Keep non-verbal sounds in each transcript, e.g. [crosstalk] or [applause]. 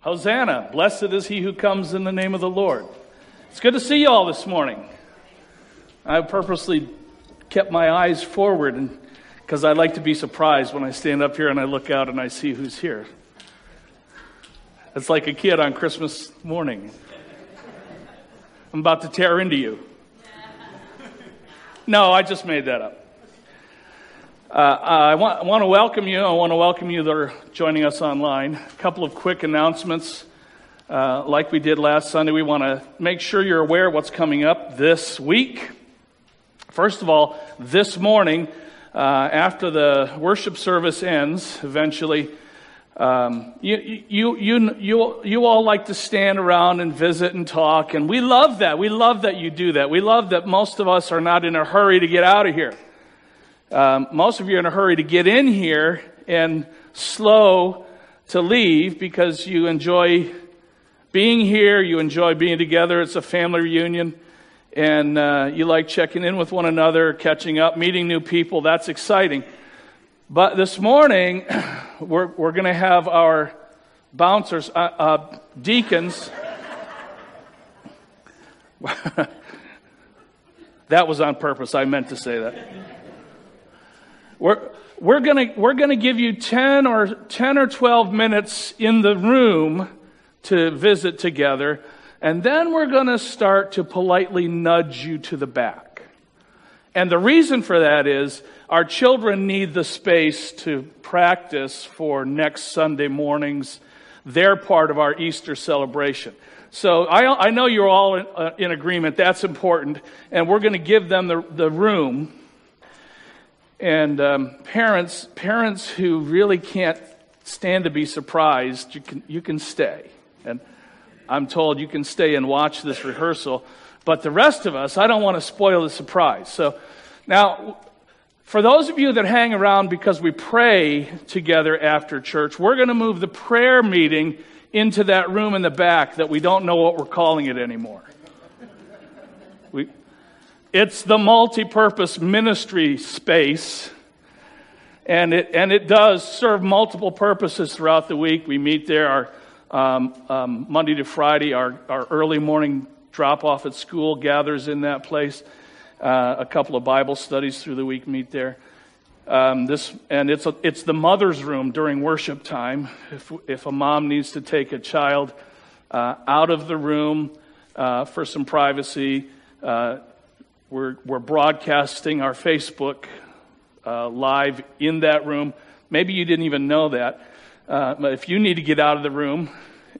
Hosanna. Blessed is he who comes in the name of the Lord. It's good to see you all this morning. I purposely kept my eyes forward because I like to be surprised when I stand up here and I look out and I see who's here. It's like a kid on Christmas morning. I'm about to tear into you. No, I just made that up. Uh, I, want, want, to welcome you. I want to welcome you that are joining us online. A couple of quick announcements. Uh, like we did last Sunday, we want to make sure you're aware of what's coming up this week. First of all, this morning, uh, after the worship service ends, eventually, um, you, you, you, you, you all like to stand around and visit and talk, and we love that. We love that you do that. We love that most of us are not in a hurry to get out of here. Um, most of you are in a hurry to get in here and slow to leave because you enjoy being here, you enjoy being together. It's a family reunion, and uh, you like checking in with one another, catching up, meeting new people. That's exciting. But this morning, [clears throat] we're, we're going to have our bouncers, uh, uh, deacons. [laughs] that was on purpose. I meant to say that. We're, we're going we're gonna give you 10 or, 10 or 12 minutes in the room to visit together, and then we're going to start to politely nudge you to the back. And the reason for that is our children need the space to practice for next Sunday morning's their part of our Easter celebration. So I, I know you're all in, uh, in agreement. That's important. And we're going to give them the, the room and um, parents, parents who really can't stand to be surprised, you can, you can stay. And I'm told you can stay and watch this rehearsal. But the rest of us, I don't want to spoil the surprise. So now, for those of you that hang around because we pray together after church, we're going to move the prayer meeting into that room in the back that we don't know what we're calling it anymore. It's the multi-purpose ministry space. And it, and it does serve multiple purposes throughout the week. We meet there our, um, um, Monday to Friday. Our, our early morning drop off at school gathers in that place. Uh, a couple of Bible studies through the week meet there. Um, this and it's a, it's the mother's room during worship time. If if a mom needs to take a child uh, out of the room uh, for some privacy, uh, we're, we're broadcasting our Facebook uh, live in that room. Maybe you didn't even know that. Uh, but if you need to get out of the room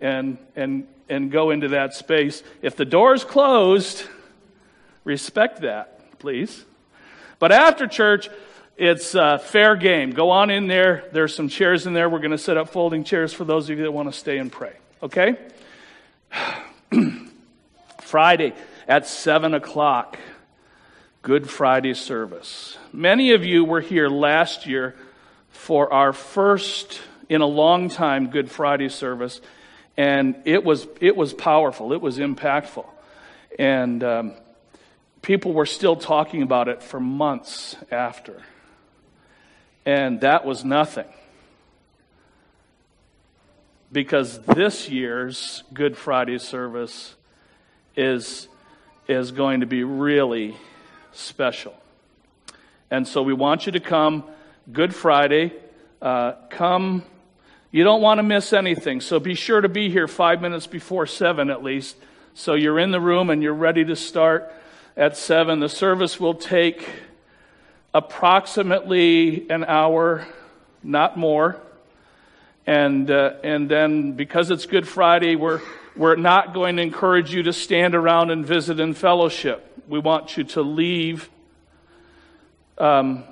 and, and, and go into that space, if the door is closed, respect that, please. But after church, it's uh, fair game. Go on in there. There's some chairs in there. We're going to set up folding chairs for those of you that want to stay and pray. Okay? [clears throat] Friday at 7 o'clock. Good Friday service. Many of you were here last year for our first in a long time Good Friday service, and it was it was powerful. It was impactful, and um, people were still talking about it for months after, and that was nothing because this year's Good Friday service is is going to be really special. And so we want you to come Good Friday. Uh, come. You don't want to miss anything. So be sure to be here five minutes before seven at least. So you're in the room and you're ready to start at seven. The service will take approximately an hour, not more. And, uh, and then because it's Good Friday, we're, we're not going to encourage you to stand around and visit and fellowship we want you to leave um,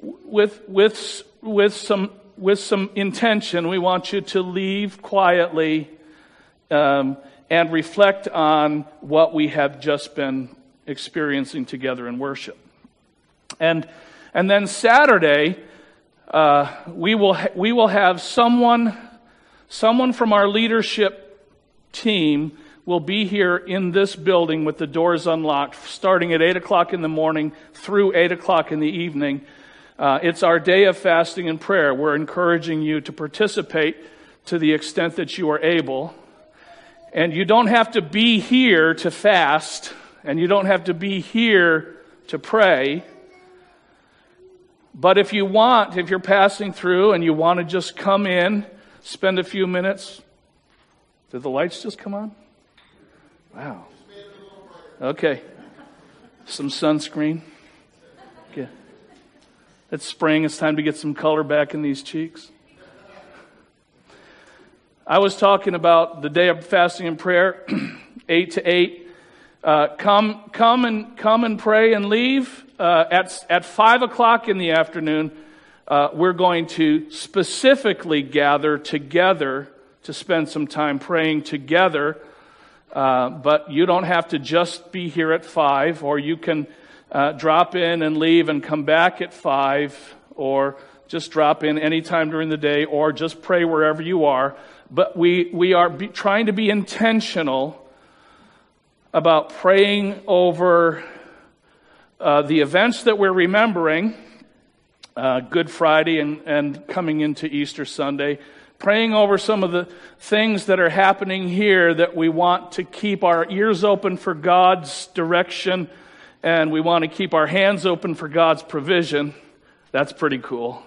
with, with, with, some, with some intention. We want you to leave quietly um, and reflect on what we have just been experiencing together in worship. And, and then Saturday, uh, we, will ha- we will have someone, someone from our leadership team will be here in this building with the doors unlocked, starting at 8 o'clock in the morning through 8 o'clock in the evening. Uh, it's our day of fasting and prayer. We're encouraging you to participate to the extent that you are able. And you don't have to be here to fast, and you don't have to be here to pray. But if you want, if you're passing through and you want to just come in, spend a few minutes. Did the lights just come on? Wow. Okay. Some sunscreen. Okay. It's spring. It's time to get some color back in these cheeks. I was talking about the day of fasting and prayer, [clears throat] 8 to 8. Uh, come, come and come and pray and leave. Uh, at at five o'clock in the afternoon, uh, we're going to specifically gather together to spend some time praying together. Uh, but you don't have to just be here at five, or you can uh, drop in and leave and come back at five, or just drop in anytime during the day, or just pray wherever you are. But we, we are be, trying to be intentional about praying over uh, the events that we're remembering, uh, Good Friday and, and coming into Easter Sunday, praying over some of the things that are happening here that we want to keep our ears open for God's direction and we want to keep our hands open for God's provision. That's pretty cool.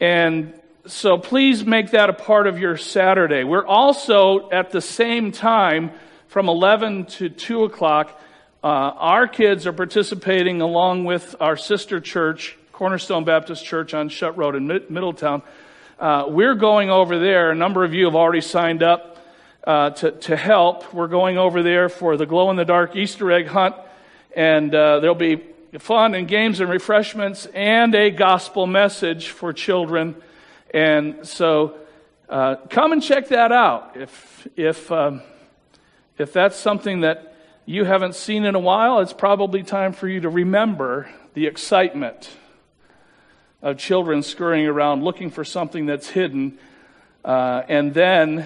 And so please make that a part of your Saturday. We're also at the same time from 11 to 2 o'clock. Uh, our kids are participating along with our sister church, Cornerstone Baptist Church on Shutt Road in Mid- Middletown. Uh, we're going over there. A number of you have already signed up uh, to, to help. We're going over there for the glow in the dark Easter egg hunt, and uh, there'll be fun and games and refreshments and a gospel message for children. And so uh, come and check that out if, if, um, if that's something that you haven't seen in a while, it's probably time for you to remember the excitement of children scurrying around looking for something that's hidden, uh, and then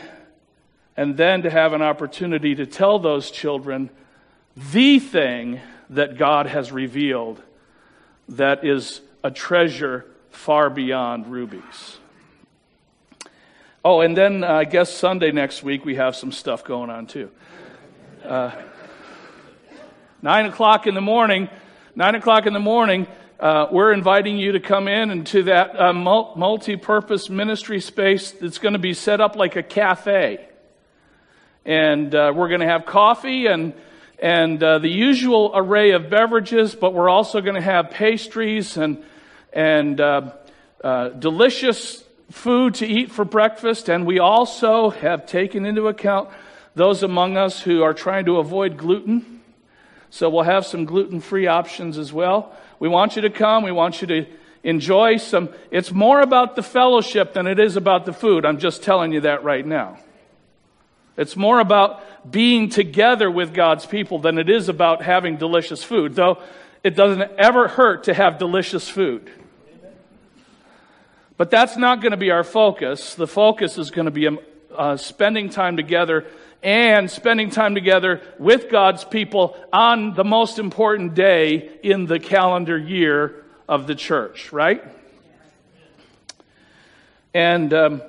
and then to have an opportunity to tell those children the thing that God has revealed that is a treasure far beyond rubies. Oh, and then uh, I guess Sunday next week we have some stuff going on too. Uh, nine o'clock in the morning, nine o'clock in the morning, uh, we're inviting you to come in into that uh, multi purpose ministry space that's going to be set up like a cafe. And uh, we're going to have coffee and, and uh, the usual array of beverages, but we're also going to have pastries and, and uh, uh, delicious food to eat for breakfast. And we also have taken into account those among us who are trying to avoid gluten. So we'll have some gluten free options as well. We want you to come. We want you to enjoy some. It's more about the fellowship than it is about the food. I'm just telling you that right now. It's more about being together with God's people than it is about having delicious food, though it doesn't ever hurt to have delicious food. But that's not going to be our focus. The focus is going to be uh, spending time together and spending time together with God's people on the most important day in the calendar year of the church, right? And um,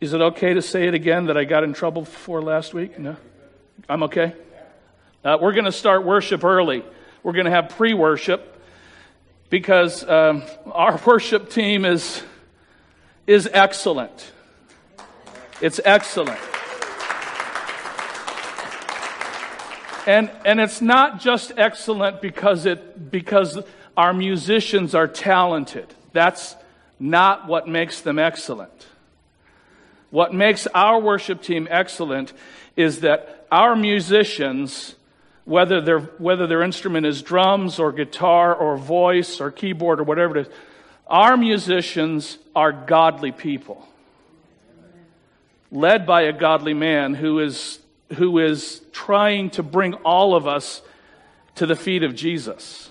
is it okay to say it again that I got in trouble for last week? No? I'm okay? Uh, we're going to start worship early. We're going to have pre worship because um, our [laughs] worship team is, is excellent. It's excellent. And, and it's not just excellent because, it, because our musicians are talented. That's not what makes them excellent. What makes our worship team excellent is that our musicians, whether, their whether their instrument is drums or guitar or voice or keyboard or whatever it is, our musicians are godly people. Led by a godly man who is who is trying to bring all of us to the feet of Jesus.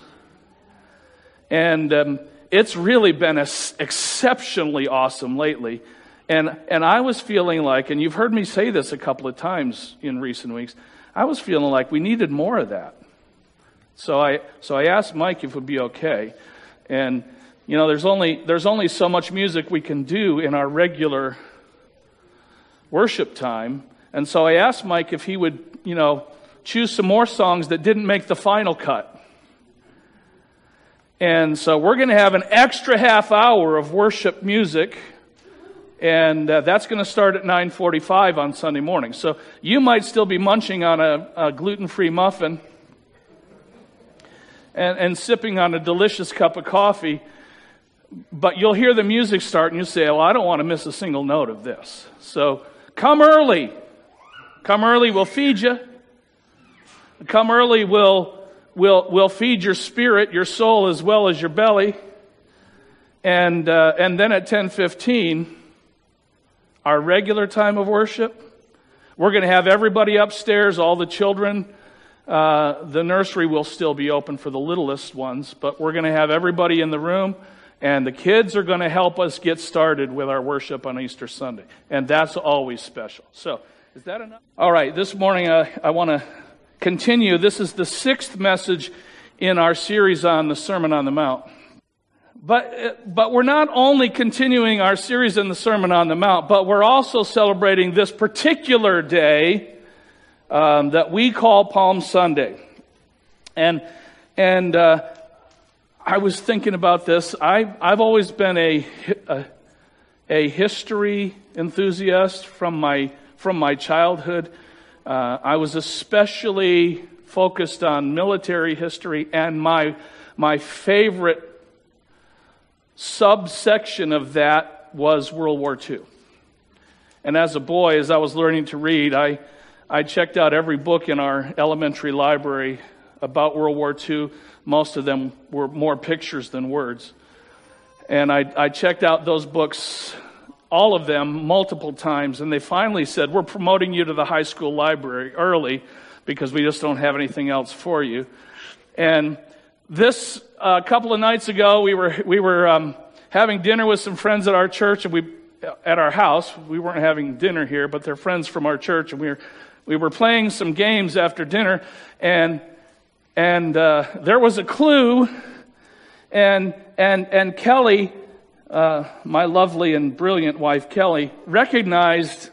And um, it's really been exceptionally awesome lately. And, and I was feeling like, and you've heard me say this a couple of times in recent weeks, I was feeling like we needed more of that. So I, so I asked Mike if it would be okay. And you know, there's only, there's only so much music we can do in our regular worship time. And so I asked Mike if he would, you know, choose some more songs that didn't make the final cut. And so we're going to have an extra half hour of worship music and uh, that's going to start at 9:45 on Sunday morning. So you might still be munching on a, a gluten-free muffin and, and sipping on a delicious cup of coffee, but you'll hear the music start and you'll say, "Well, I don't want to miss a single note of this." So come early. Come early, we'll feed you. Come early, we'll we'll we'll feed your spirit, your soul, as well as your belly. And uh, and then at 10:15 our regular time of worship. We're going to have everybody upstairs, all the children. Uh, the nursery will still be open for the littlest ones, but we're going to have everybody in the room, and the kids are going to help us get started with our worship on Easter Sunday. And that's always special. So, is that enough? All right, this morning uh, I want to continue. This is the sixth message in our series on the Sermon on the Mount. But, but we're not only continuing our series in the Sermon on the Mount, but we're also celebrating this particular day um, that we call Palm Sunday. And, and uh, I was thinking about this. I, I've always been a, a, a history enthusiast from my, from my childhood. Uh, I was especially focused on military history, and my, my favorite subsection of that was World War II. And as a boy, as I was learning to read, I, I checked out every book in our elementary library about World War II. Most of them were more pictures than words. And I, I checked out those books, all of them, multiple times. And they finally said, We're promoting you to the high school library early because we just don't have anything else for you. And this a uh, couple of nights ago, we were we were um, having dinner with some friends at our church, and we at our house. We weren't having dinner here, but they're friends from our church, and we were we were playing some games after dinner, and and uh, there was a clue, and and and Kelly, uh, my lovely and brilliant wife Kelly, recognized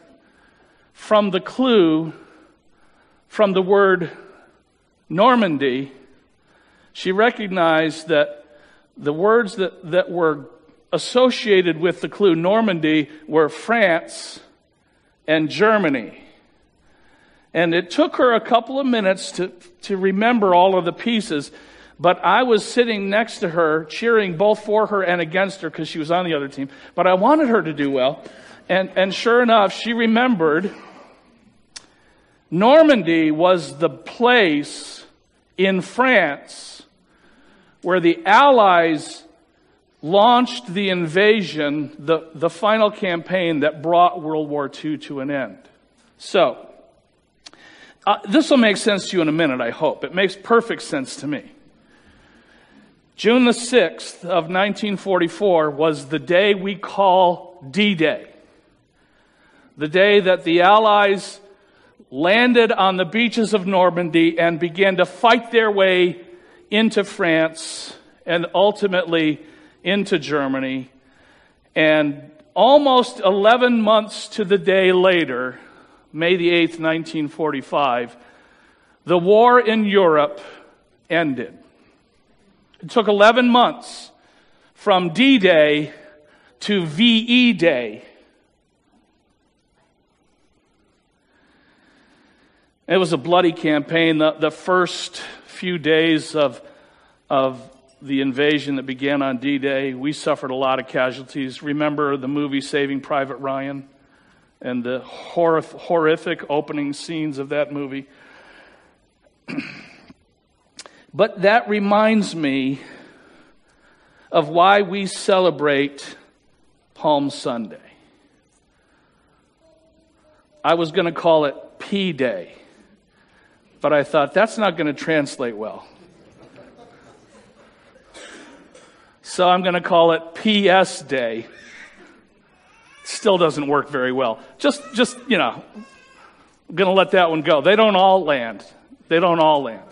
from the clue, from the word Normandy she recognized that the words that, that were associated with the clue Normandy were France and Germany. And it took her a couple of minutes to, to remember all of the pieces, but I was sitting next to her, cheering both for her and against her because she was on the other team. But I wanted her to do well. And, and sure enough, she remembered Normandy was the place in France where the Allies launched the invasion, the, the final campaign that brought World War II to an end. So, uh, this will make sense to you in a minute, I hope. It makes perfect sense to me. June the 6th of 1944 was the day we call D Day. The day that the Allies landed on the beaches of Normandy and began to fight their way into France and ultimately into Germany. And almost 11 months to the day later, May the 8th, 1945, the war in Europe ended. It took 11 months from D Day to VE Day. It was a bloody campaign. The, the first few days of, of the invasion that began on D Day, we suffered a lot of casualties. Remember the movie Saving Private Ryan and the horrific opening scenes of that movie? [clears throat] but that reminds me of why we celebrate Palm Sunday. I was going to call it P Day. But I thought, that's not going to translate well. So I'm going to call it PS Day. Still doesn't work very well. Just, just, you know, I'm going to let that one go. They don't all land. They don't all land.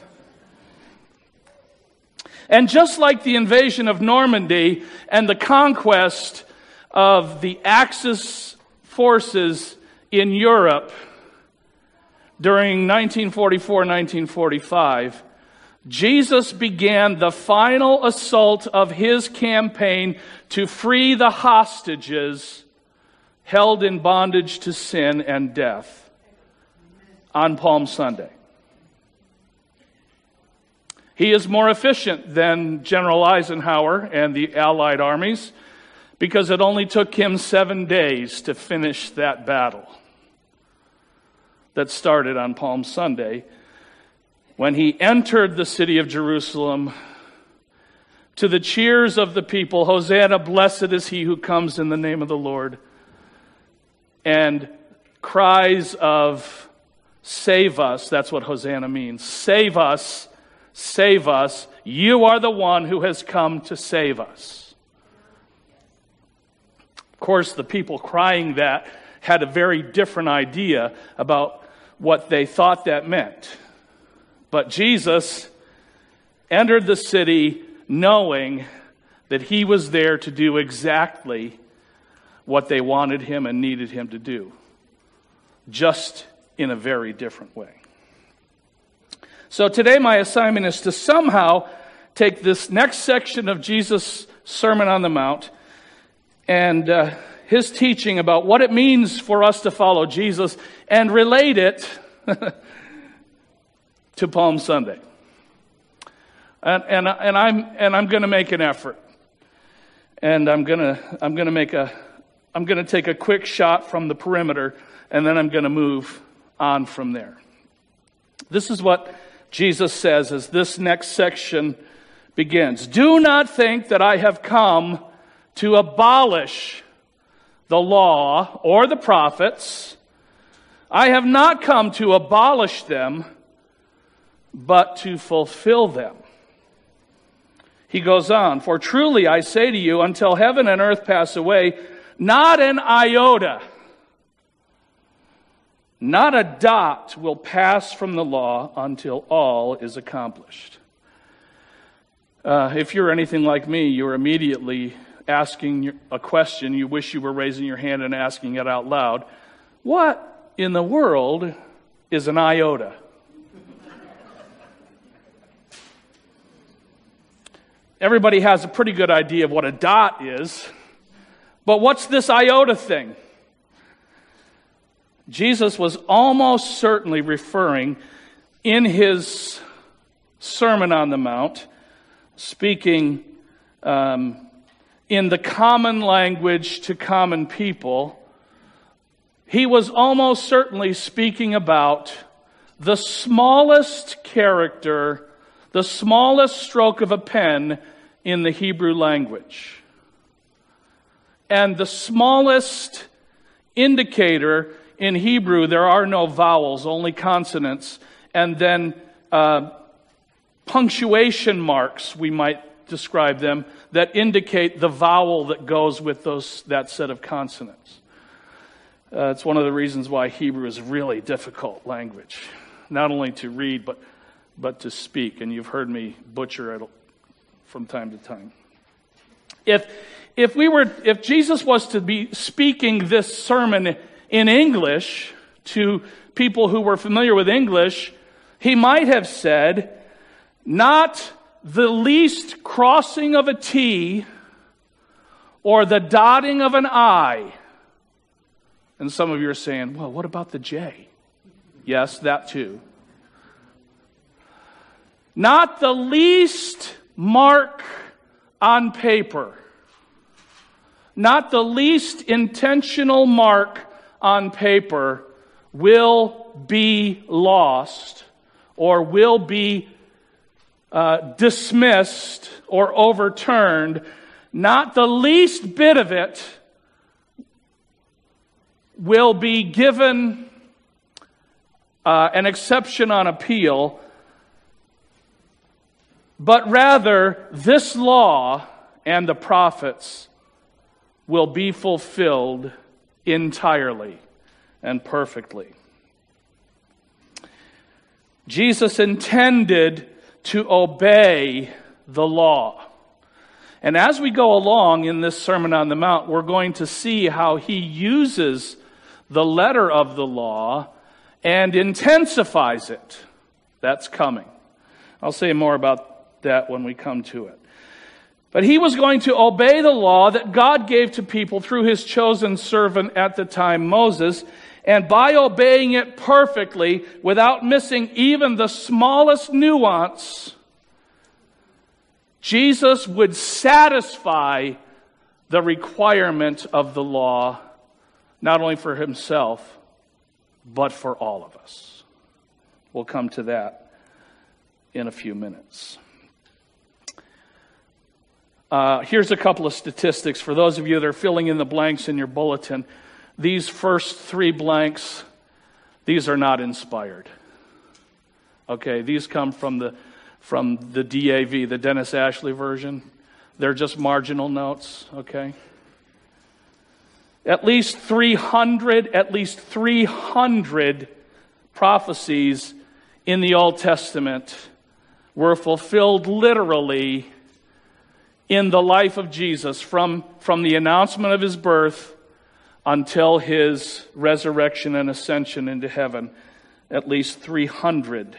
And just like the invasion of Normandy and the conquest of the Axis forces in Europe during 1944 1945, Jesus began the final assault of his campaign to free the hostages held in bondage to sin and death on Palm Sunday. He is more efficient than General Eisenhower and the Allied armies because it only took him seven days to finish that battle that started on Palm Sunday when he entered the city of Jerusalem to the cheers of the people Hosanna, blessed is he who comes in the name of the Lord, and cries of save us, that's what Hosanna means. Save us, save us. You are the one who has come to save us. Of course, the people crying that had a very different idea about what they thought that meant. But Jesus entered the city knowing that he was there to do exactly what they wanted him and needed him to do, just in a very different way. So today, my assignment is to somehow take this next section of Jesus' Sermon on the Mount and uh, his teaching about what it means for us to follow Jesus and relate it [laughs] to Palm Sunday. And, and, and I'm, and I'm going to make an effort. And I'm going to, I'm going to make a, I'm going to take a quick shot from the perimeter and then I'm going to move on from there. This is what Jesus says as this next section begins. Do not think that I have come to abolish the law or the prophets. I have not come to abolish them, but to fulfill them. He goes on, For truly I say to you, until heaven and earth pass away, not an iota, not a dot will pass from the law until all is accomplished. Uh, if you're anything like me, you're immediately asking a question. You wish you were raising your hand and asking it out loud. What in the world is an iota? Everybody has a pretty good idea of what a dot is. But what's this iota thing? Jesus was almost certainly referring in his Sermon on the Mount, speaking um, in the common language to common people, he was almost certainly speaking about the smallest character the smallest stroke of a pen in the Hebrew language. And the smallest indicator in Hebrew, there are no vowels, only consonants. And then uh, punctuation marks, we might describe them, that indicate the vowel that goes with those, that set of consonants. Uh, it's one of the reasons why Hebrew is a really difficult language, not only to read, but but to speak. And you've heard me butcher it from time to time. If, if we were, if Jesus was to be speaking this sermon in English to people who were familiar with English, he might have said, not the least crossing of a T or the dotting of an I. And some of you are saying, well, what about the J? Yes, that too not the least mark on paper, not the least intentional mark on paper will be lost or will be uh, dismissed or overturned. Not the least bit of it will be given uh, an exception on appeal but rather this law and the prophets will be fulfilled entirely and perfectly. Jesus intended to obey the law. And as we go along in this Sermon on the Mount, we're going to see how he uses the letter of the law and intensifies it. That's coming. I'll say more about that when we come to it. But he was going to obey the law that God gave to people through his chosen servant at the time, Moses. And by obeying it perfectly, without missing even the smallest nuance, Jesus would satisfy the requirement of the law, not only for himself, but for all of us. We'll come to that in a few minutes. Uh, here's a couple of statistics for those of you that are filling in the blanks in your bulletin. These first three blanks, these are not inspired. Okay, these come from the from the DAV, the Dennis Ashley version. They're just marginal notes, okay? At least 300, at least 300 prophecies in the Old Testament were fulfilled literally in the life of Jesus from, from the announcement of his birth until his resurrection and ascension into heaven. At least 300.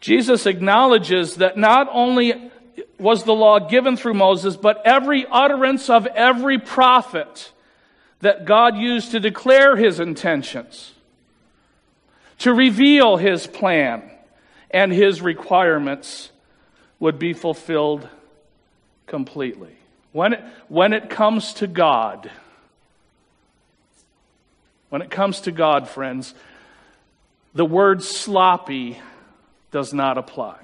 Jesus acknowledges that not only was the law given through Moses, but every utterance of every prophet that God used to declare his intentions, to reveal his plan and his requirements would be fulfilled completely. When it, when it comes to God, when it comes to God, friends, the word sloppy does not apply.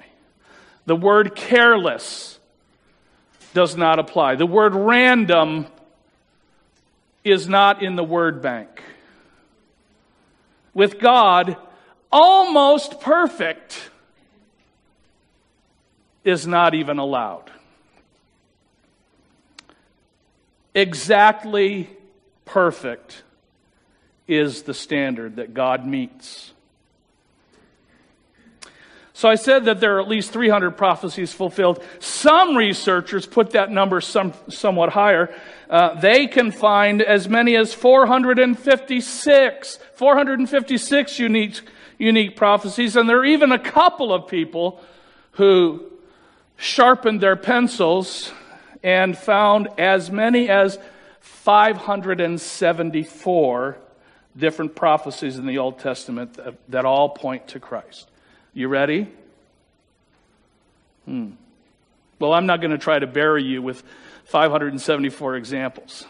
The word careless does not apply. The word random is not in the word bank. With God, almost perfect is not even allowed. Exactly perfect is the standard that God meets. So I said that there are at least 300 prophecies fulfilled. Some researchers put that number some, somewhat higher. Uh, they can find as many as 456, 456 unique, unique prophecies. And there are even a couple of people who sharpened their pencils and found as many as 574 different prophecies in the Old Testament that, all point to Christ. You ready? Hmm. Well, I'm not going to try to bury you with 574 examples.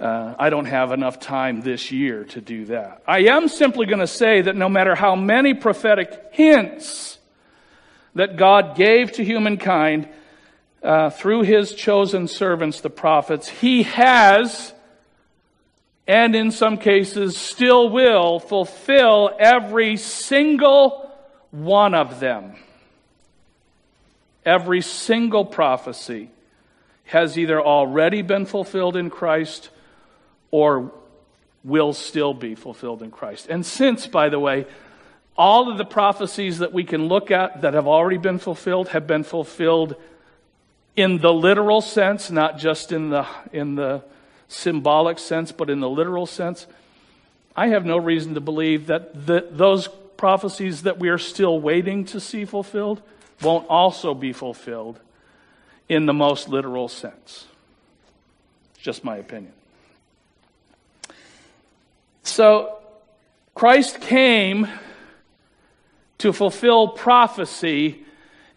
Uh, I don't have enough time this year to do that. I am simply going to say that no matter how many prophetic hints that God gave to humankind uh, through his chosen servants, the prophets, he has and in some cases still will fulfill every single one of them. Every single prophecy has either already been fulfilled in Christ or will still be fulfilled in Christ. And since, by the way, all of the prophecies that we can look at that have already been fulfilled have been fulfilled in the literal sense, not just in the, in the symbolic sense, but in the literal sense, I have no reason to believe that the, those prophecies that we are still waiting to see fulfilled won't also be fulfilled in the most literal sense. Just my opinion. So, Christ came to fulfill prophecy,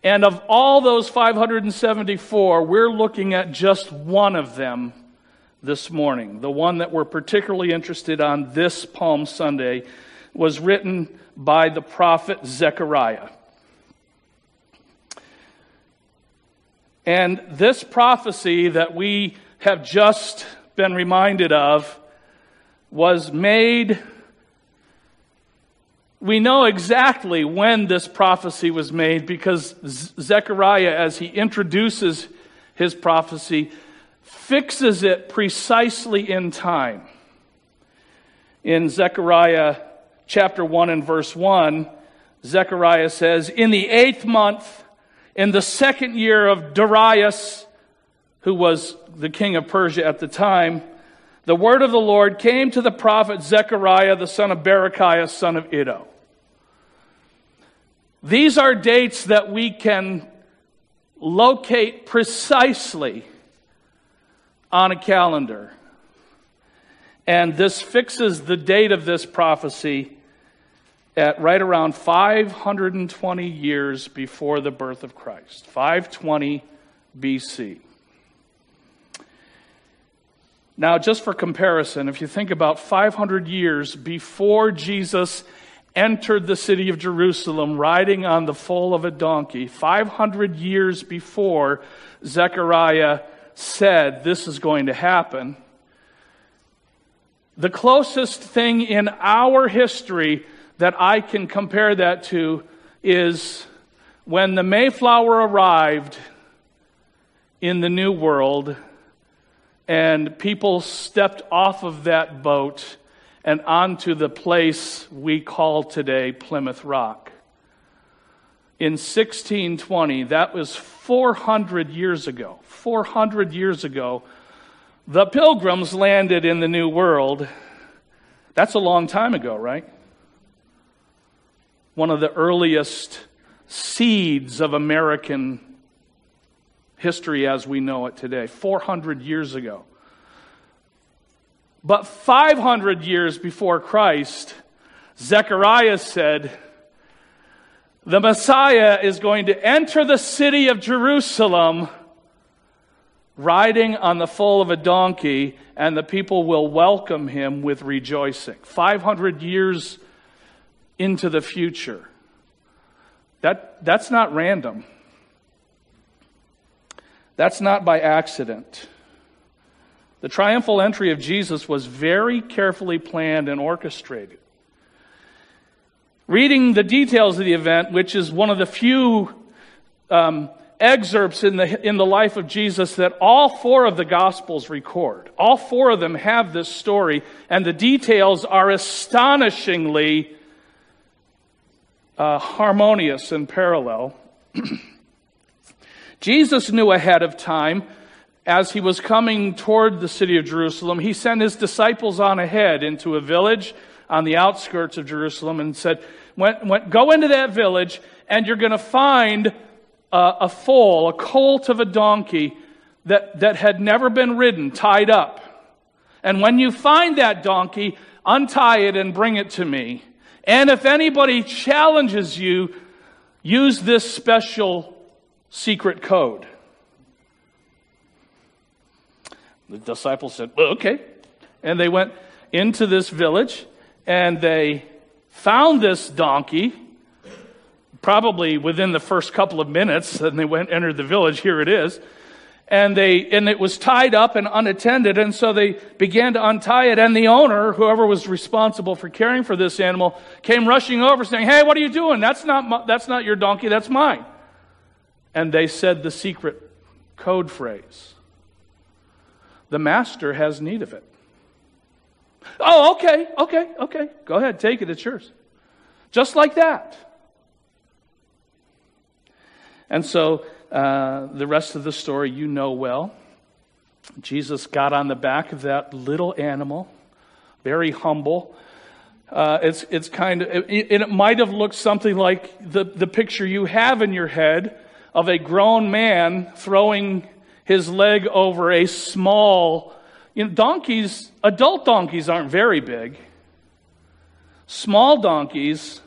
and of all those 574, we're looking at just one of them this morning. The one that we're particularly interested on this Palm Sunday was written by the prophet Zechariah. And this prophecy that we have just been reminded of was made. We know exactly when this prophecy was made because Zechariah, as he introduces his prophecy, fixes it precisely in time. In Zechariah chapter 1 and verse 1, Zechariah says, In the eighth month, in the second year of Darius, who was the king of Persia at the time, the word of the Lord came to the prophet Zechariah, the son of Berechiah, son of Iddo. These are dates that we can locate precisely on a calendar. And this fixes the date of this prophecy at right around 520 years before the birth of Christ, 520 BC. Now, just for comparison, if you think about 500 years before Jesus entered the city of Jerusalem riding on the foal of a donkey, 500 years before Zechariah said this is going to happen, the closest thing in our history that I can compare that to is when the Mayflower arrived in the New World and people stepped off of that boat and onto the place we call today Plymouth Rock. In 1620, that was 400 years ago. 400 years ago, the pilgrims landed in the New World. That's a long time ago, right? One of the earliest seeds of American history as we know it today, 400 years ago. But 500 years before Christ, Zechariah said, the Messiah is going to enter the city of Jerusalem riding on the foal of a donkey, and the people will welcome him with rejoicing. 500 years into the future. That, that's not random. That's not by accident. The triumphal entry of Jesus was very carefully planned and orchestrated. Reading the details of the event, which is one of the few um, excerpts in the, in the life of Jesus that all four of the Gospels record. All four of them have this story, and the details are astonishingly uh, harmonious and parallel. [clears throat] Jesus knew ahead of time as he was coming toward the city of Jerusalem, he sent his disciples on ahead into a village on the outskirts of Jerusalem and said, Go into that village, and you're going to find a, foal, a colt of a donkey that, that had never been ridden, tied up. And when you find that donkey, untie it and bring it to me. And if anybody challenges you, use this special secret code. The disciples said, well, okay. And they went into this village and they found this donkey probably within the first couple of minutes and they went entered the village here it is and they and it was tied up and unattended and so they began to untie it and the owner whoever was responsible for caring for this animal came rushing over saying hey what are you doing? That's not my, that's not your donkey that's mine. And they said the secret code phrase The master has need of it. Oh, okay, okay, okay. Go ahead, take it, it's yours. Just like that. And so uh, the rest of the story you know well. Jesus got on the back of that little animal, very humble. Uh, it's, it's kind of, it, it might have looked something like the, the picture you have in your head of a grown man throwing his leg over a small, you know, donkeys, adult donkeys aren't very big. Small donkeys,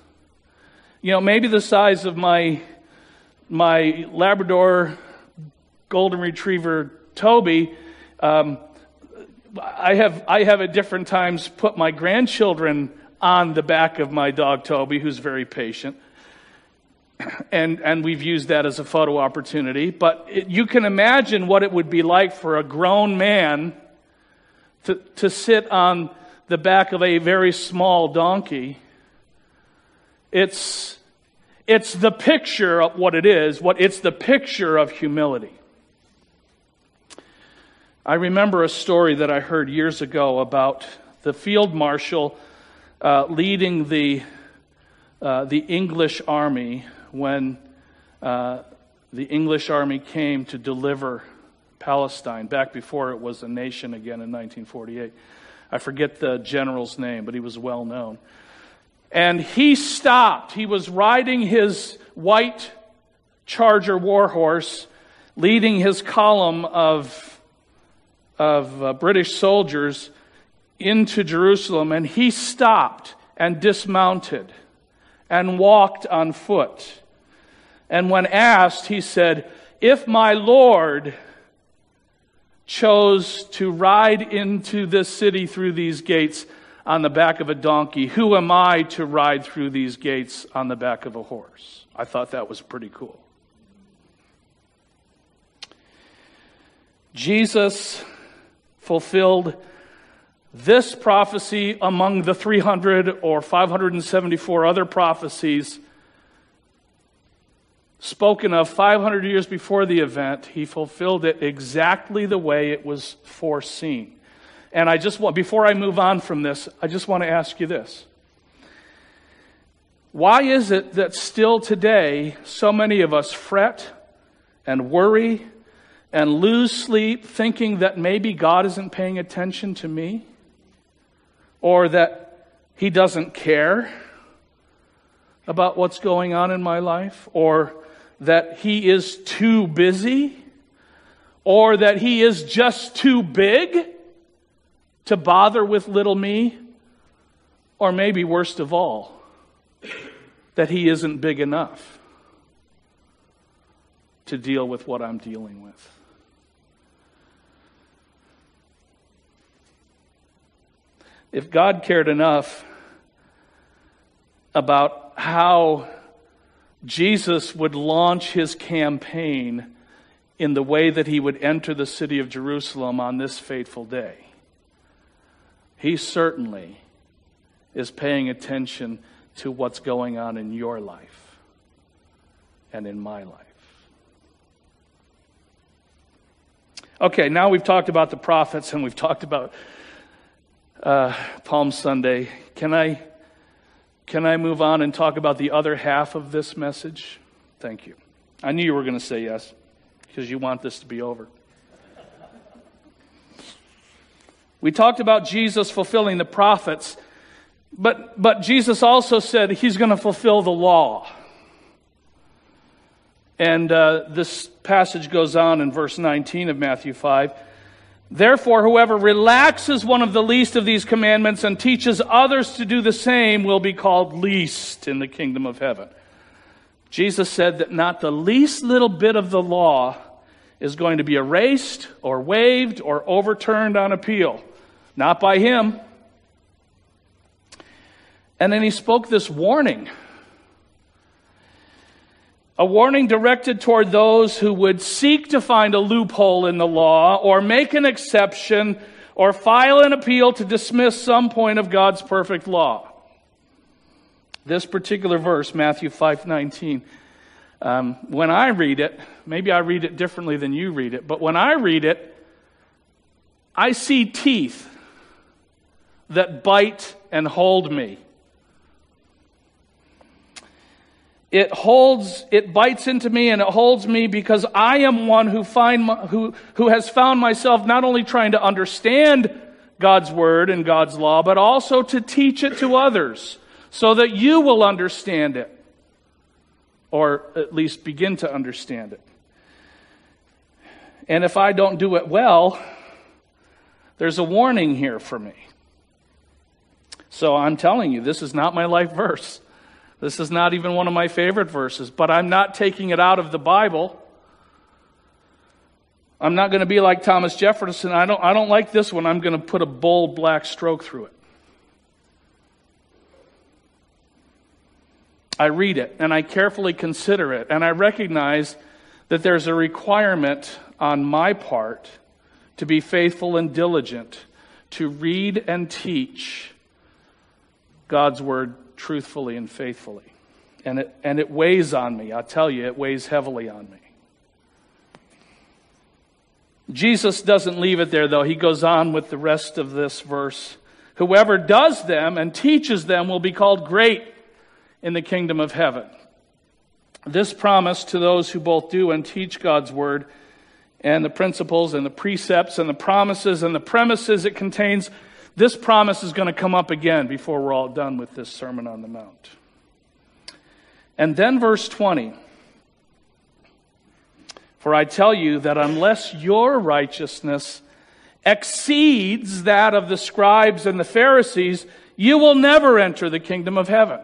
you know, maybe the size of my, my Labrador golden retriever Toby, um, I have, I have at different times put my grandchildren on the back of my dog Toby, who's very patient and, and we've used that as a photo opportunity. But it, you can imagine what it would be like for a grown man to, to sit on the back of a very small donkey. It's, it's the picture of what it is, what, it's the picture of humility. I remember a story that I heard years ago about the field marshal uh, leading the uh, the English army when uh, the English army came to deliver Palestine back before it was a nation again in 1948. I forget the general's name, but he was well known. And he stopped. He was riding his white charger warhorse, leading his column of, of uh, British soldiers into Jerusalem, and he stopped and dismounted and walked on foot. And when asked, he said, If my Lord chose to ride into this city through these gates on the back of a donkey, who am I to ride through these gates on the back of a horse? I thought that was pretty cool. Jesus fulfilled this prophecy among the 300 or 574 other prophecies spoken of 500 years before the event, he fulfilled it exactly the way it was foreseen. And I just want, before I move on from this, I just want to ask you this. Why is it that still today so many of us fret and worry and lose sleep thinking that maybe God isn't paying attention to me? Or that He doesn't care about what's going on in my life? Or that he is too busy or that he is just too big to bother with little me, or maybe worst of all, that he isn't big enough to deal with what I'm dealing with. If God cared enough about how Jesus would launch his campaign in the way that he would enter the city of Jerusalem on this fateful day. He certainly is paying attention to what's going on in your life and in my life. Okay, now we've talked about the prophets and we've talked about uh, Palm Sunday. Can I can I move on and talk about the other half of this message? Thank you. I knew you were going to say yes because you want this to be over. We talked about Jesus fulfilling the prophets, but, but Jesus also said he's going to fulfill the law. And uh, this passage goes on in verse 19 of Matthew 5. Therefore, whoever relaxes one of the least of these commandments and teaches others to do the same will be called least in the kingdom of heaven. Jesus said that not the least little bit of the law is going to be erased or waived or overturned on appeal. Not by him. And then he spoke this warning a warning directed toward those who would seek to find a loophole in the law or make an exception or file an appeal to dismiss some point of God's perfect law. This particular verse, Matthew 5:19, um, when I read it, maybe I read it differently than you read it, but when I read it, I see teeth that bite and hold me. It holds, it bites into me and it holds me because I am one who find, who, who has found myself not only trying to understand God's word and God's law, but also to teach it to others so that you will understand it or at least begin to understand it. And if I don't do it well, there's a warning here for me. So I'm telling you, this is not my life verse. This is not even one of my favorite verses, but I'm not taking it out of the Bible. I'm not going to be like Thomas Jefferson. I don't, I don't like this one. I'm going to put a bold black stroke through it. I read it and I carefully consider it, and I recognize that there's a requirement on my part to be faithful and diligent, to read and teach God's Word truthfully and faithfully. And it, and it weighs on me. I tell you, it weighs heavily on me. Jesus doesn't leave it there, though. He goes on with the rest of this verse. Whoever does them and teaches them will be called great in the kingdom of heaven. This promise to those who both do and teach God's word and the principles and the precepts and the promises and the premises it contains, this promise is going to come up again before we're all done with this Sermon on the Mount. And then verse 20. For I tell you that unless your righteousness exceeds that of the scribes and the Pharisees, you will never enter the kingdom of heaven.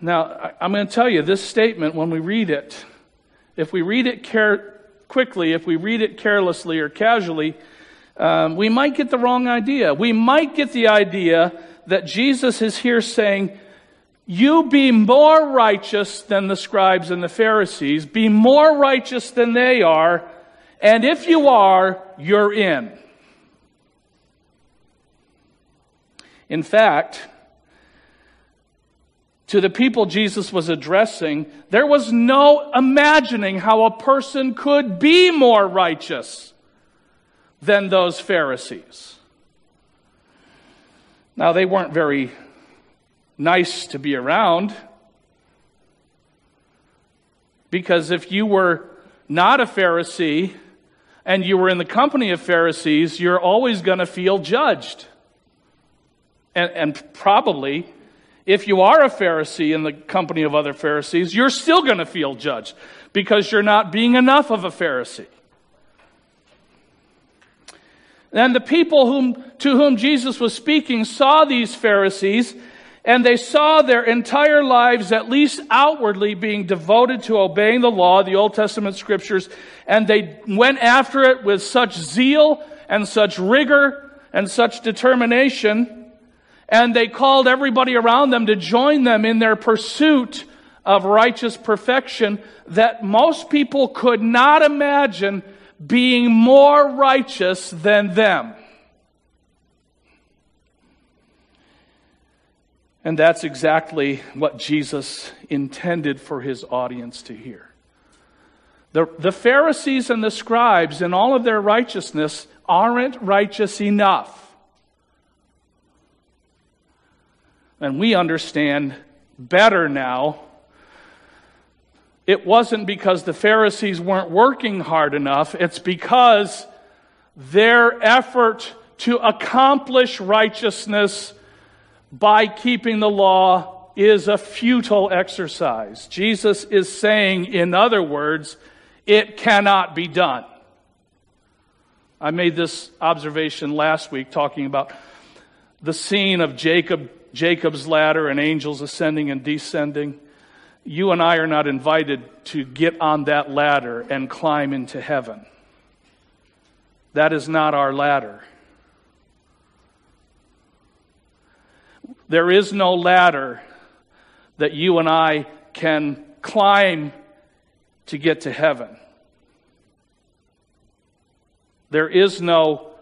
Now, I'm going to tell you this statement when we read it, if we read it care- quickly, if we read it carelessly or casually, um, we might get the wrong idea. We might get the idea that Jesus is here saying, You be more righteous than the scribes and the Pharisees, be more righteous than they are, and if you are, you're in. In fact, to the people Jesus was addressing, there was no imagining how a person could be more righteous than those Pharisees. Now, they weren't very nice to be around because if you were not a Pharisee and you were in the company of Pharisees, you're always going to feel judged. And, and probably if you are a Pharisee in the company of other Pharisees, you're still going to feel judged because you're not being enough of a Pharisee. And the people whom, to whom Jesus was speaking saw these Pharisees, and they saw their entire lives, at least outwardly, being devoted to obeying the law, the Old Testament scriptures, and they went after it with such zeal and such rigor and such determination and they called everybody around them to join them in their pursuit of righteous perfection that most people could not imagine being more righteous than them. And that's exactly what Jesus intended for his audience to hear. The, the Pharisees and the scribes, in all of their righteousness, aren't righteous enough. and we understand better now. It wasn't because the Pharisees weren't working hard enough, it's because their effort to accomplish righteousness by keeping the law is a futile exercise. Jesus is saying, in other words, it cannot be done. I made this observation last week talking about the scene of Jacob Jacob's ladder and angels ascending and descending. You and I are not invited to get on that ladder and climb into heaven. That is not our ladder. There is no ladder that you and I can climb to get to heaven. There is no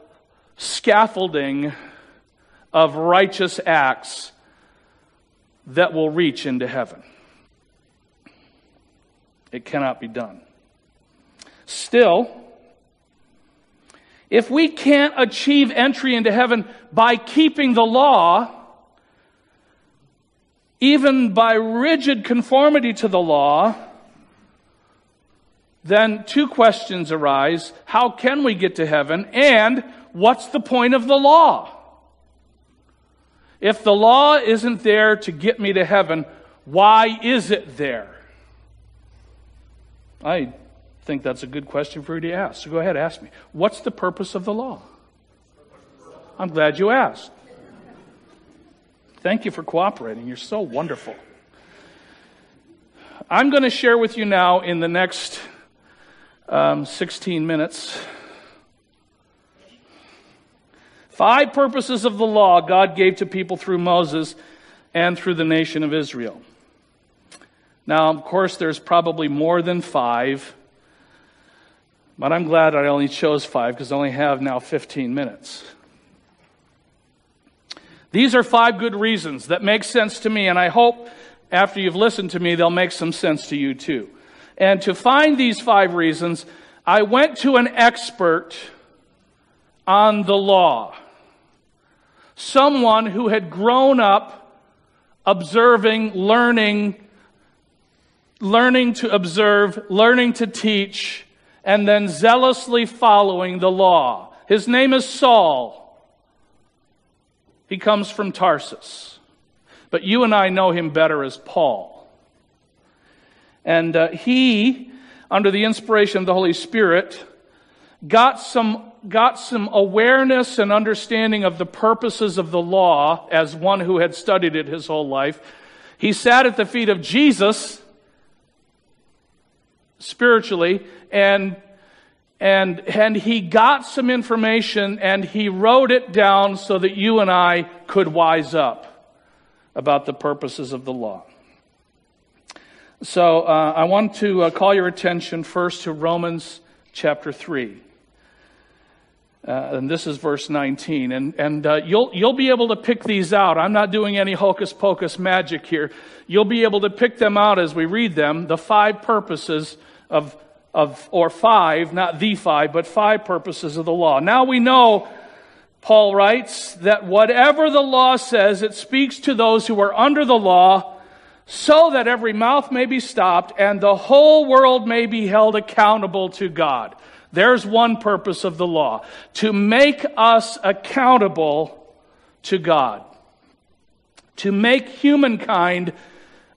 scaffolding of righteous acts that will reach into heaven. It cannot be done. Still, if we can't achieve entry into heaven by keeping the law, even by rigid conformity to the law, then two questions arise. How can we get to heaven? And what's the point of the law? If the law isn't there to get me to heaven, why is it there? I think that's a good question for you to ask. So go ahead, ask me. What's the purpose of the law? I'm glad you asked. Thank you for cooperating. You're so wonderful. I'm going to share with you now in the next um, 16 minutes Five purposes of the law God gave to people through Moses and through the nation of Israel. Now, of course, there's probably more than five, but I'm glad I only chose five because I only have now 15 minutes. These are five good reasons that make sense to me, and I hope after you've listened to me, they'll make some sense to you too. And to find these five reasons, I went to an expert on the law someone who had grown up observing, learning, learning to observe, learning to teach, and then zealously following the law. His name is Saul. He comes from Tarsus. But you and I know him better as Paul. And uh, he, under the inspiration of the Holy Spirit, got some, got some awareness and understanding of the purposes of the law as one who had studied it his whole life. He sat at the feet of Jesus spiritually and and and he got some information and he wrote it down so that you and I could wise up about the purposes of the law. So uh, I want to uh, call your attention first to Romans chapter 3. Uh, and this is verse 19. And, and uh, you'll, you'll be able to pick these out. I'm not doing any hocus pocus magic here. You'll be able to pick them out as we read them, the five purposes of, of or five, not the five, but five purposes of the law. Now we know, Paul writes, that whatever the law says, it speaks to those who are under the law so that every mouth may be stopped and the whole world may be held accountable to God. There's one purpose of the law to make us accountable to God, to make humankind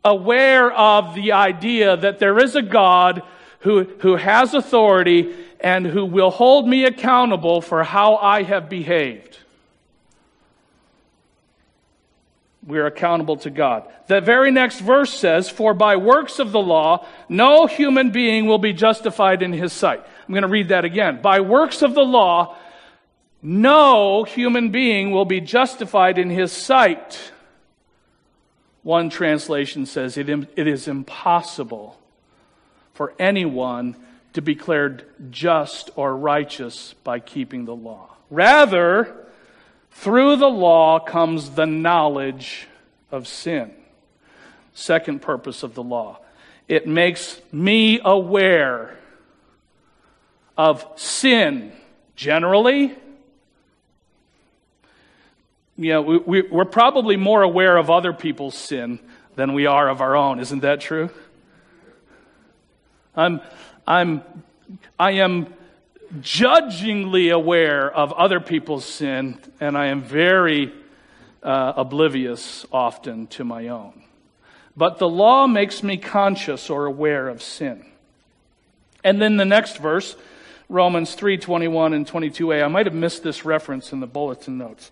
aware of the idea that there is a God who, who has authority and who will hold me accountable for how I have behaved. we are accountable to God. The very next verse says, For by works of the law, no human being will be justified in his sight. I'm going to read that again. By works of the law, no human being will be justified in his sight. One translation says, it, It is impossible for anyone to be declared just or righteous by keeping the law. Rather, through the law comes the knowledge of sin. Second purpose of the law it makes me aware of sin generally. You know, we, we, are probably more aware of other people's sin than we are of our own. Isn't that true? I'm, I'm, I am judgingly aware of other people's sin, and I am very uh, oblivious often to my own. But the law makes me conscious or aware of sin. And then the next verse, Romans 3:21 and 22a. I might have missed this reference in the bulletin notes.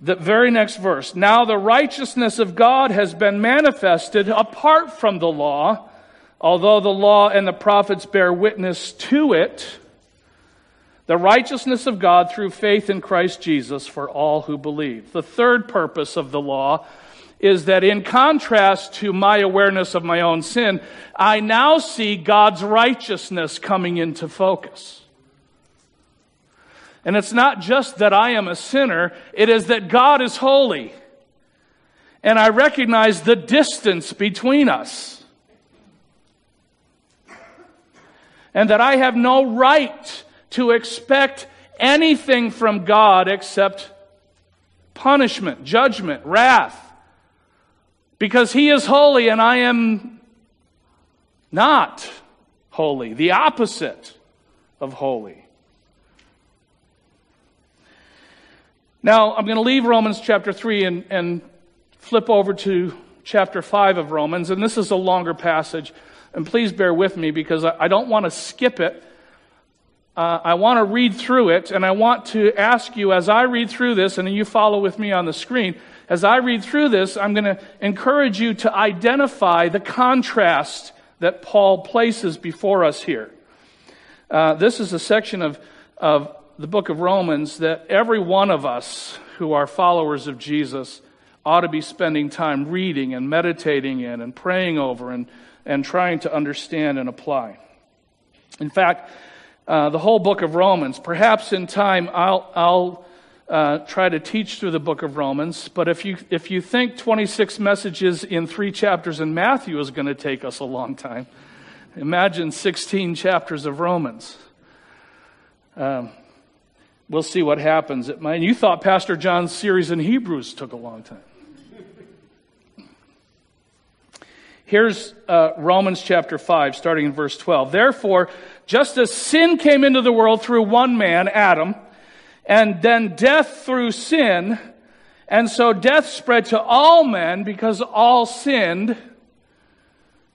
The very next verse. Now the righteousness of God has been manifested apart from the law, although the law and the prophets bear witness to it the righteousness of God through faith in Christ Jesus for all who believe. The third purpose of the law is that in contrast to my awareness of my own sin, I now see God's righteousness coming into focus. And it's not just that I am a sinner, it is that God is holy. And I recognize the distance between us. And that I have no right to expect anything from God except punishment, judgment, wrath. Because He is holy and I am not holy, the opposite of holy. Now, I'm going to leave Romans chapter 3 and, and flip over to chapter 5 of Romans, and this is a longer passage. And please bear with me because I, I don't want to skip it uh, I want to read through it, and I want to ask you as I read through this, and you follow with me on the screen, as I read through this, I'm going to encourage you to identify the contrast that Paul places before us here. Uh, this is a section of, of the book of Romans that every one of us who are followers of Jesus ought to be spending time reading and meditating in and praying over and, and trying to understand and apply. In fact, uh, the whole book of Romans. Perhaps in time I'll, I'll uh, try to teach through the book of Romans, but if you, if you think 26 messages in three chapters in Matthew is going to take us a long time, imagine 16 chapters of Romans. Um, we'll see what happens. It might, you thought Pastor John's series in Hebrews took a long time. Here's uh, Romans chapter 5, starting in verse 12. Therefore, just as sin came into the world through one man, Adam, and then death through sin, and so death spread to all men because all sinned.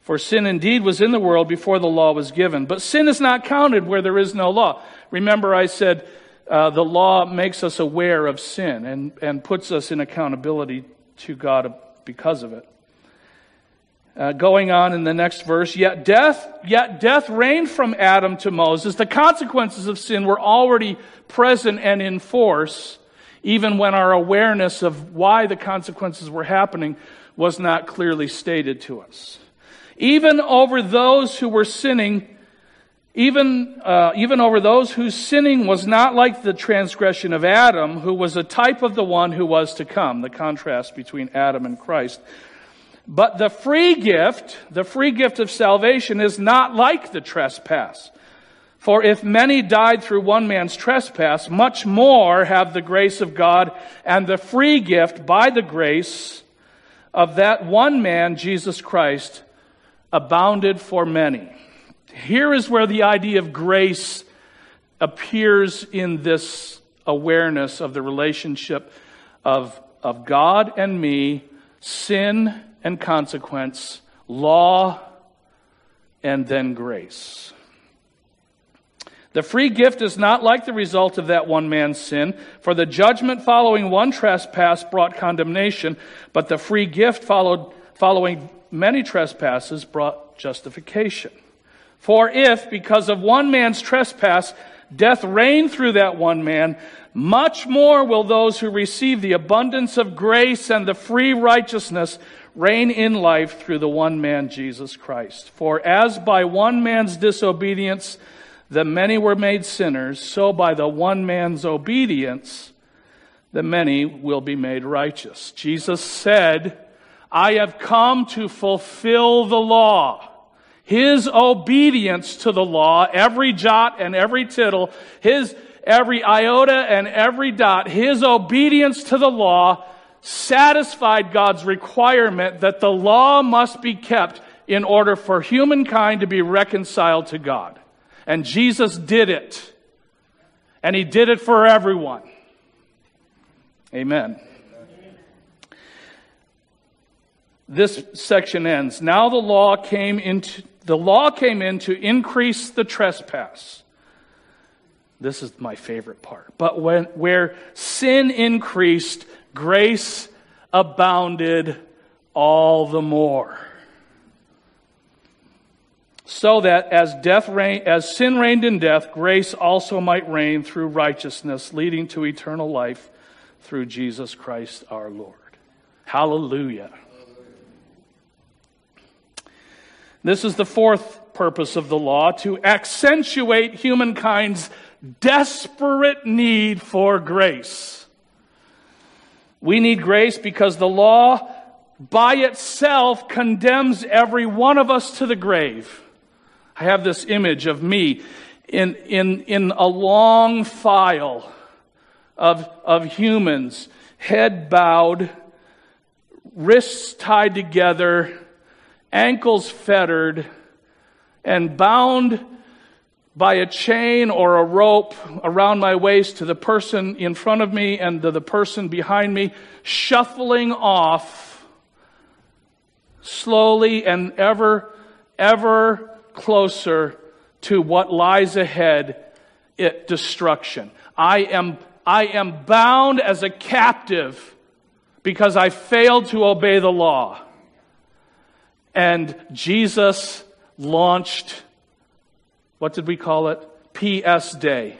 For sin indeed was in the world before the law was given. But sin is not counted where there is no law. Remember, I said uh, the law makes us aware of sin and, and puts us in accountability to God because of it. Uh, going on in the next verse, yet death, yet death reigned from Adam to Moses. The consequences of sin were already present and in force, even when our awareness of why the consequences were happening was not clearly stated to us. Even over those who were sinning, even, uh, even over those whose sinning was not like the transgression of Adam, who was a type of the one who was to come, the contrast between Adam and Christ. But the free gift, the free gift of salvation is not like the trespass. For if many died through one man's trespass, much more have the grace of God and the free gift by the grace of that one man, Jesus Christ, abounded for many. Here is where the idea of grace appears in this awareness of the relationship of, of God and me, sin and consequence, law and then grace. The free gift is not like the result of that one man's sin, for the judgment following one trespass brought condemnation, but the free gift followed, following many trespasses brought justification. For if, because of one man's trespass, death reigned through that one man, much more will those who receive the abundance of grace and the free righteousness reign in life through the one man, Jesus Christ. For as by one man's disobedience the many were made sinners, so by the one man's obedience the many will be made righteous. Jesus said, I have come to fulfill the law. His obedience to the law, every jot and every tittle, his every iota and every dot, his obedience to the law satisfied God's requirement that the law must be kept in order for humankind to be reconciled to God. And Jesus did it. And he did it for everyone. Amen. This section ends. Now the law came into the law came in to increase the trespass. This is my favorite part. But when where sin increased, grace abounded all the more. So that as death reign, as sin reigned in death, grace also might reign through righteousness, leading to eternal life through Jesus Christ our Lord. Hallelujah. This is the fourth purpose of the law to accentuate humankind's desperate need for grace. We need grace because the law by itself condemns every one of us to the grave. I have this image of me in, in, in a long file of, of humans, head bowed, wrists tied together, ankles fettered, and bound by a chain or a rope around my waist to the person in front of me and to the person behind me, shuffling off slowly and ever, ever closer to what lies ahead, it destruction. I am, I am bound as a captive because I failed to obey the law. And Jesus launched what did we call it? PS Day.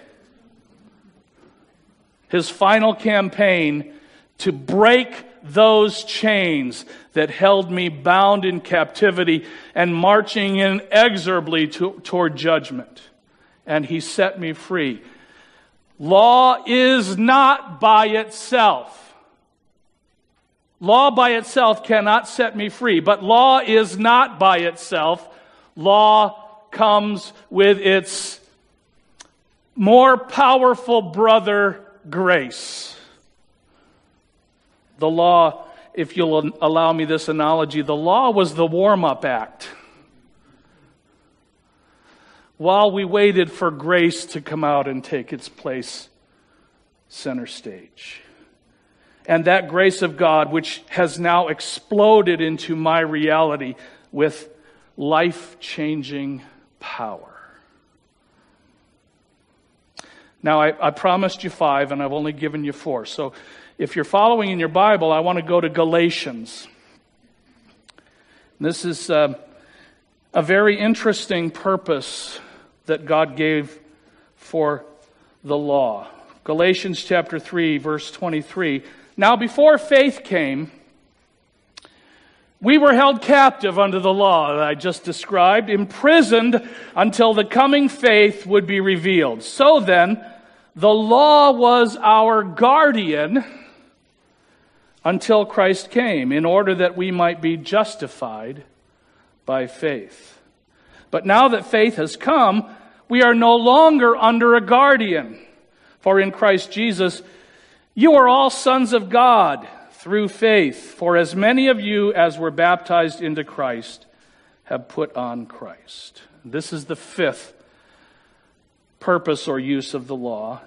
His final campaign to break those chains that held me bound in captivity and marching inexorably to, toward judgment. And he set me free. Law is not by itself. Law by itself cannot set me free, but law is not by itself. Law comes with its more powerful brother, grace. The law if you'll allow me this analogy, the law was the warm up act. While we waited for grace to come out and take its place center stage. And that grace of God, which has now exploded into my reality with life changing power. Now, I, I, promised you five, and I've only given you four. So, if you're following in your Bible, I want to go to Galatians. This is uh, a very interesting purpose that God gave for the law. Galatians chapter 3, verse 23. Now, before faith came, we were held captive under the law that I just described, imprisoned until the coming faith would be revealed. So then, the law was our guardian until Christ came, in order that we might be justified by faith. But now that faith has come, we are no longer under a guardian. For in Christ Jesus, you are all sons of God through faith. For as many of you as were baptized into Christ have put on Christ. This is the fifth purpose or use of the law.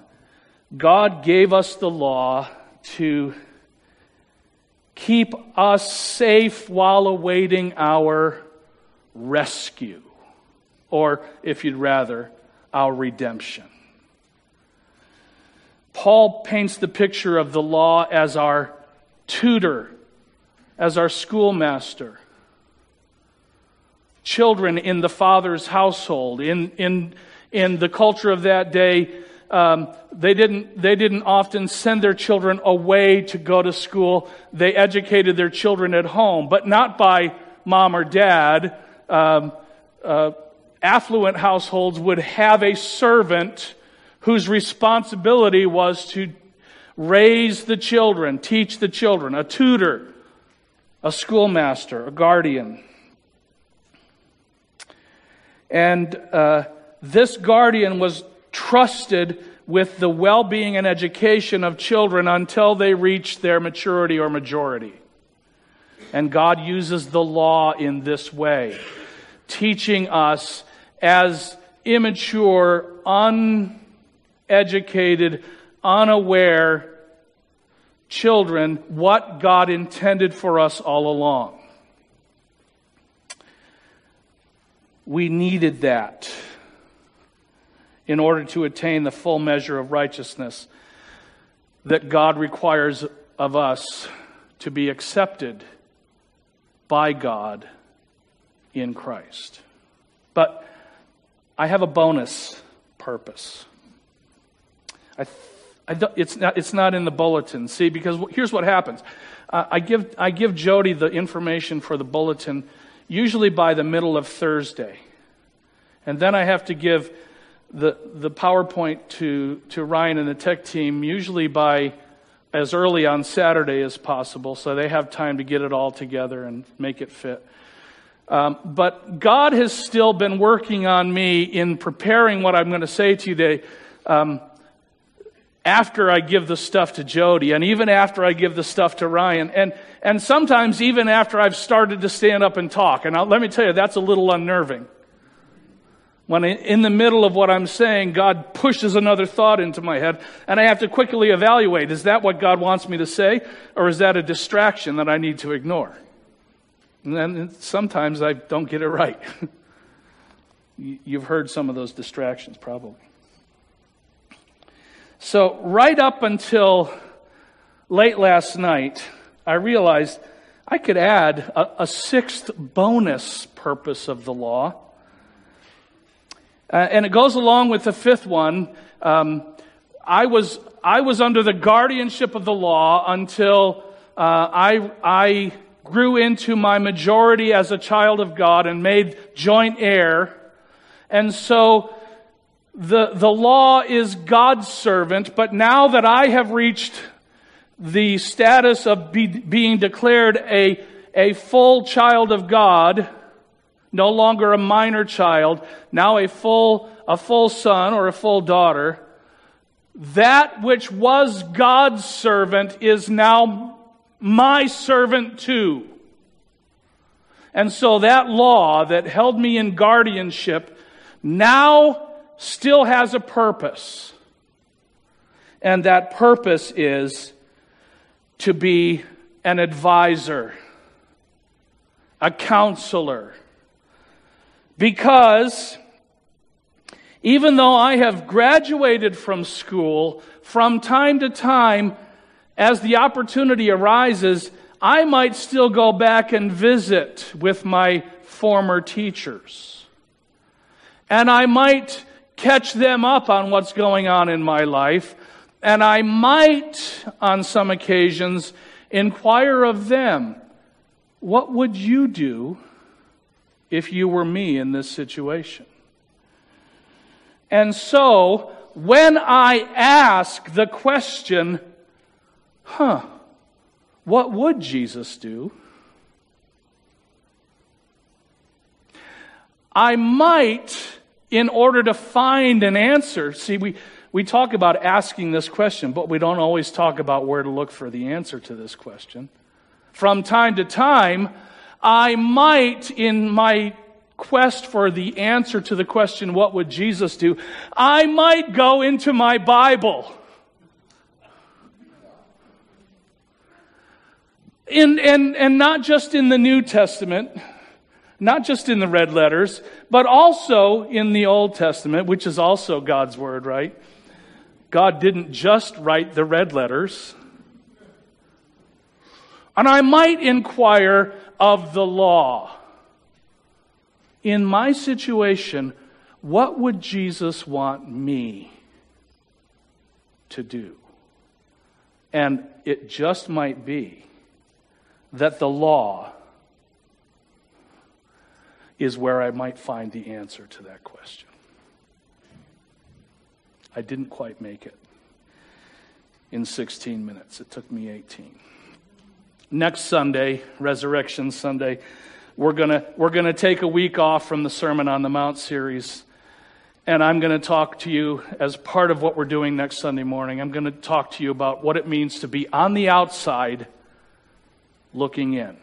God gave us the law to keep us safe while awaiting our rescue, or if you'd rather, our redemption. Paul paints the picture of the law as our tutor, as our schoolmaster. Children in the father's household, in, in, in the culture of that day, um, they didn't they didn't often send their children away to go to school. They educated their children at home, but not by mom or dad. Um, uh, affluent households would have a servant whose responsibility was to raise the children, teach the children, a tutor, a schoolmaster, a guardian. And uh, this guardian was trusted with the well being and education of children until they reach their maturity or majority. And God uses the law in this way, teaching us as immature, uneducated, unaware children what God intended for us all along. We needed that in order to attain the full measure of righteousness that God requires of us to be accepted by God in Christ. But I have a bonus purpose. I, I it's, not, it's not in the bulletin. See, because here's what happens. Uh, I, give, I give Jody the information for the bulletin usually by the middle of Thursday. And then I have to give the, the PowerPoint to, to Ryan and the tech team, usually by as early on Saturday as possible, so they have time to get it all together and make it fit. Um, but God has still been working on me in preparing what I'm going to say to you today. Um, after I give the stuff to Jody, and even after I give the stuff to Ryan, and and sometimes even after I've started to stand up and talk. And I'll, let me tell you, that's a little unnerving. When in the middle of what I'm saying, God pushes another thought into my head, and I have to quickly evaluate is that what God wants me to say, or is that a distraction that I need to ignore? And then sometimes I don't get it right. [laughs] You've heard some of those distractions, probably. So, right up until late last night, I realized I could add a, a sixth bonus purpose of the law uh, and it goes along with the fifth one. Um, I was I was under the guardianship of the law until uh, I I grew into my majority as a child of God and made joint heir, and so the the law is God's servant. But now that I have reached the status of be, being declared a a full child of God no longer a minor child, now a full, a full son or a full daughter. That which was God's servant is now my servant too. And so that law that held me in guardianship now still has a purpose. And that purpose is to be an advisor, a counselor. Because even though I have graduated from school, from time to time, as the opportunity arises, I might still go back and visit with my former teachers. And I might catch them up on what's going on in my life. And I might, on some occasions, inquire of them, what would you do if you were me in this situation? And so, when I ask the question, huh, what would Jesus do? I might, in order to find an answer, see, we, we talk about asking this question, but we don't always talk about where to look for the answer to this question. From time to time, I might, in my quest for the answer to the question, what would Jesus do? I might go into my Bible. In, and, and not just in the New Testament, not just in the red letters, but also in the Old Testament, which is also God's Word, right? God didn't just write the red letters. And I might inquire of the law in my situation, what would Jesus want me to do? And it just might be that the law is where I might find the answer to that question. I didn't quite make it in 16 minutes. It took me 18. Next Sunday, Resurrection Sunday, we're going we're going to take a week off from the Sermon on the Mount series. And I'm going to talk to you as part of what we're doing next Sunday morning. I'm going to talk to you about what it means to be on the outside looking in.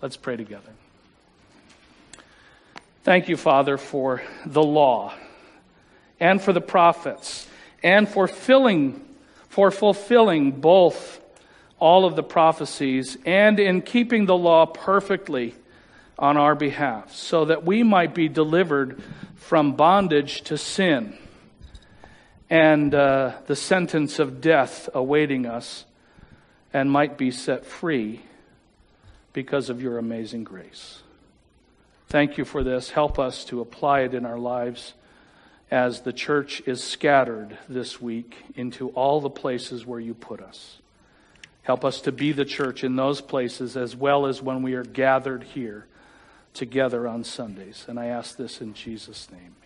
Let's pray together. Thank you, Father, for the law and for the prophets and for filling for fulfilling both all of the prophecies and in keeping the law perfectly on our behalf, so that we might be delivered from bondage to sin and uh, the sentence of death awaiting us, and might be set free because of your amazing grace. Thank you for this. Help us to apply it in our lives as the church is scattered this week into all the places where you put us. Help us to be the church in those places as well as when we are gathered here together on Sundays. And I ask this in Jesus' name.